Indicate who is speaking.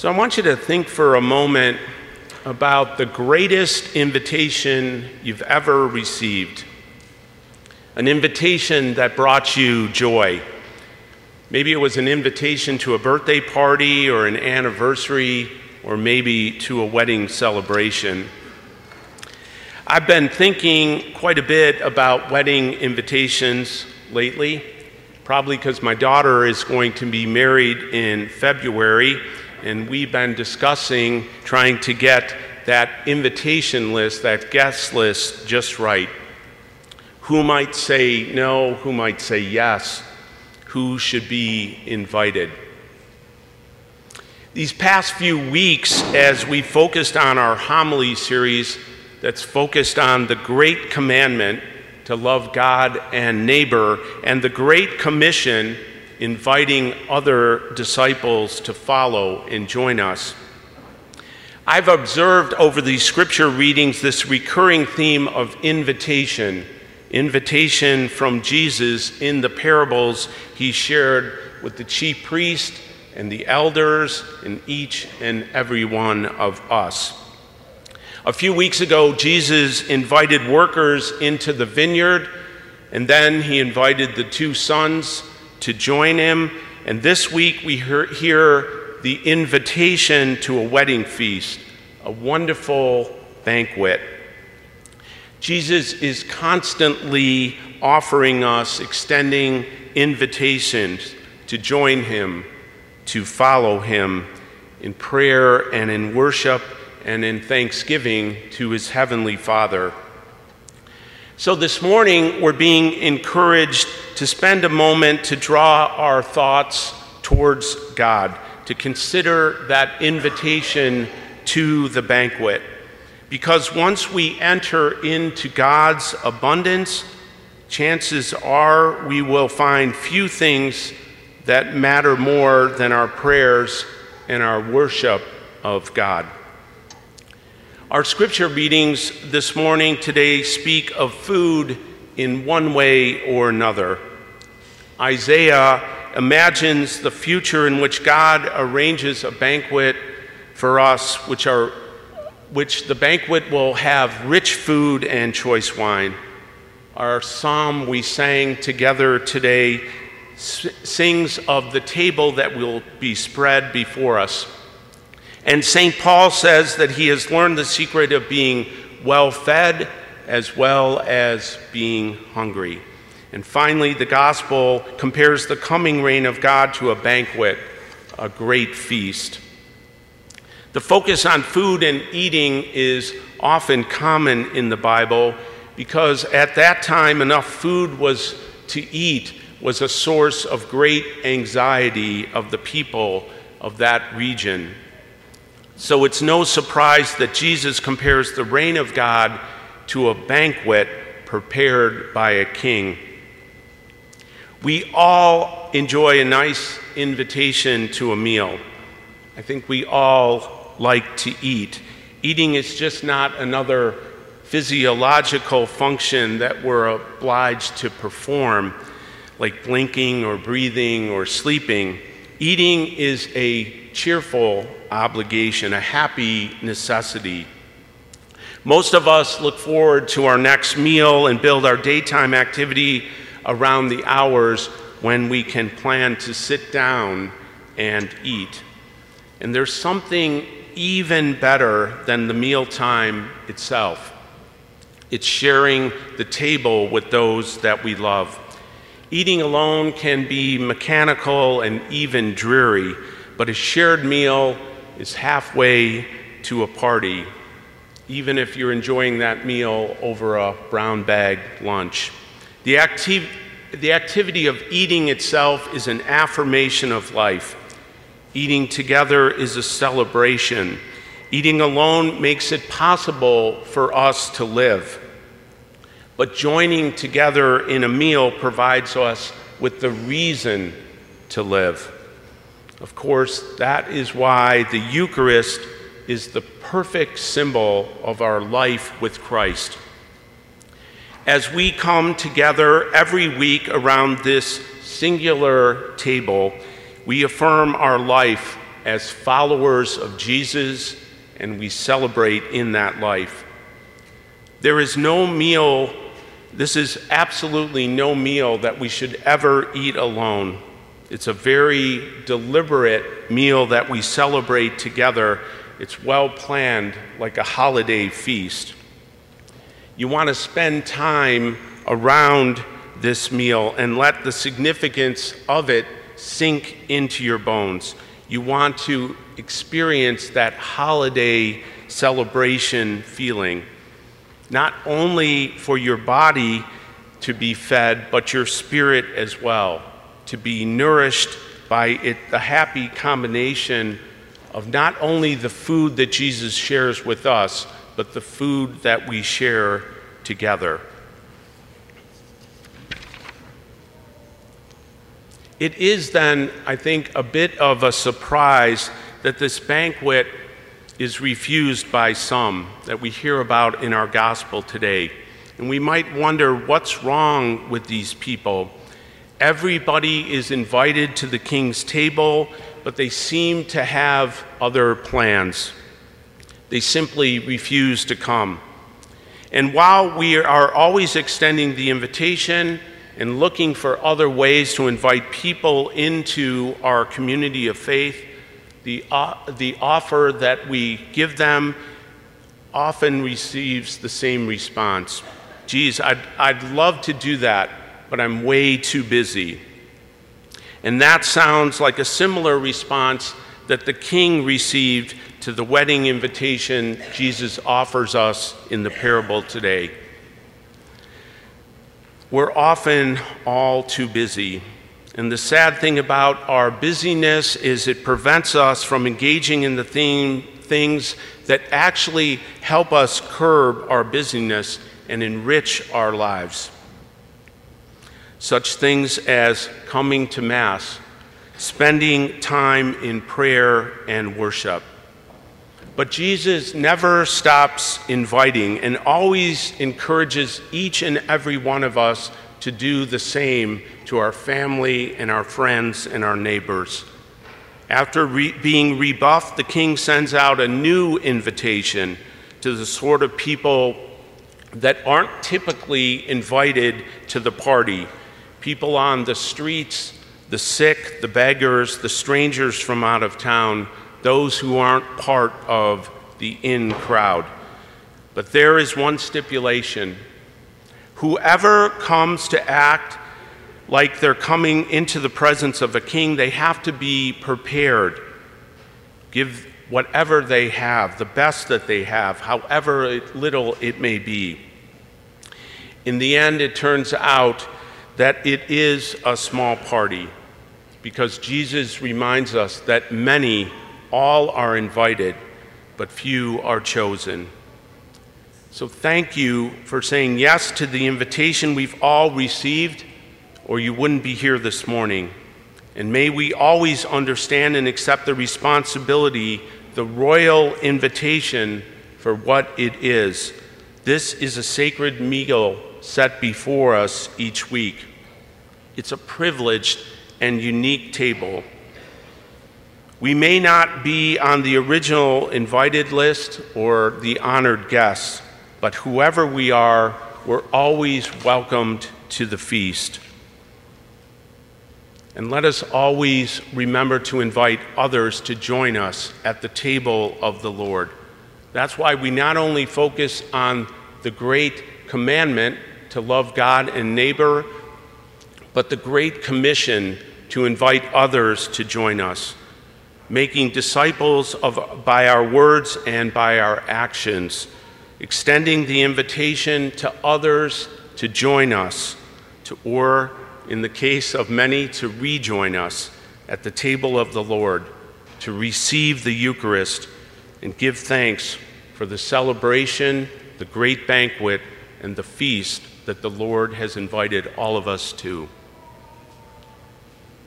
Speaker 1: So I want you to think for a moment about the greatest invitation you've ever received. An invitation that brought you joy. Maybe it was an invitation to a birthday party or an anniversary or maybe to a wedding celebration. I've been thinking quite a bit about wedding invitations lately, probably because my daughter is going to be married in February, and we've been discussing trying to get that invitation list, that guest list, just right. Who might say no? Who might say yes? Who should be invited? These past few weeks, as we focused on our homily series, that's focused on the great commandment to love God and neighbor, and the great commission inviting other disciples to follow and join us. I've observed over these scripture readings this recurring theme of invitation, invitation from Jesus in the parables he shared with the chief priest and the elders and each and every one of us. A few weeks ago, Jesus invited workers into the vineyard, and then he invited the two sons to join him. And this week, we hear the invitation to a wedding feast, a wonderful banquet. Jesus is constantly offering us, extending invitations to join him, to follow him in prayer and in worship and in thanksgiving to his heavenly Father. So this morning, we're being encouraged to spend a moment to draw our thoughts towards God, to consider that invitation to the banquet. Because once we enter into God's abundance, chances are we will find few things that matter more than our prayers and our worship of God. Our scripture readings this morning today speak of food in one way or another. Isaiah imagines the future in which God arranges a banquet for us, which, are, which the banquet will have rich food and choice wine. Our psalm we sang together today sings of the table that will be spread before us. And St. Paul says that he has learned the secret of being well fed as well as being hungry. And finally, the gospel compares the coming reign of God to a banquet, a great feast. The focus on food and eating is often common in the Bible because at that time, enough food was to eat was a source of great anxiety of the people of that region. So it's no surprise that Jesus compares the reign of God to a banquet prepared by a king. We all enjoy a nice invitation to a meal. I think we all like to eat. Eating is just not another physiological function that we're obliged to perform, like blinking or breathing or sleeping. Eating is a cheerful obligation, a happy necessity. Most of us look forward to our next meal and build our daytime activity around the hours when we can plan to sit down and eat. And there's something even better than the mealtime itself. It's sharing the table with those that we love. Eating alone can be mechanical and even dreary, but a shared meal is halfway to a party, even if you're enjoying that meal over a brown bag lunch. The, acti- the activity of eating itself is an affirmation of life. Eating together is a celebration. Eating alone makes it possible for us to live. But joining together in a meal provides us with the reason to live. Of course, that is why the Eucharist is the perfect symbol of our life with Christ. As we come together every week around this singular table, we affirm our life as followers of Jesus and we celebrate in that life. There is no meal, this is absolutely no meal that we should ever eat alone. It's a very deliberate meal that we celebrate together. It's well planned, like a holiday feast. You want to spend time around this meal and let the significance of it sink into your bones. You want to experience that holiday celebration feeling, not only for your body to be fed, but your spirit as well, to be nourished by it, the happy combination of not only the food that Jesus shares with us, but the food that we share together. It is then, I think, a bit of a surprise that this banquet is refused by some that we hear about in our gospel today. And we might wonder what's wrong with these people. Everybody is invited to the king's table, but they seem to have other plans. They simply refuse to come. And while we are always extending the invitation, and looking for other ways to invite people into our community of faith. The, uh, the offer that we give them often receives the same response. Geez, I'd, I'd love to do that, but I'm way too busy. And that sounds like a similar response that the king received to the wedding invitation Jesus offers us in the parable today. We're often all too busy. And the sad thing about our busyness is it prevents us from engaging in the theme, things that actually help us curb our busyness and enrich our lives. Such things as coming to Mass, spending time in prayer and worship, but Jesus never stops inviting and always encourages each and every one of us to do the same to our family and our friends and our neighbors. After re- being rebuffed, the king sends out a new invitation to the sort of people that aren't typically invited to the party people on the streets, the sick, the beggars, the strangers from out of town those who aren't part of the in crowd. But there is one stipulation whoever comes to act like they're coming into the presence of a king, they have to be prepared. Give whatever they have, the best that they have, however little it may be. In the end, it turns out that it is a small party because Jesus reminds us that many all are invited, but few are chosen. So thank you for saying yes to the invitation we've all received, or you wouldn't be here this morning. And may we always understand and accept the responsibility, the royal invitation for what it is. This is a sacred meal set before us each week. It's a privileged and unique table we may not be on the original invited list or the honored guests, but whoever we are, we're always welcomed to the feast. And let us always remember to invite others to join us at the table of the Lord. That's why we not only focus on the great commandment to love God and neighbor, but the great commission to invite others to join us making disciples of, by our words and by our actions, extending the invitation to others to join us, to, or in the case of many, to rejoin us at the table of the Lord, to receive the Eucharist and give thanks for the celebration, the great banquet, and the feast that the Lord has invited all of us to.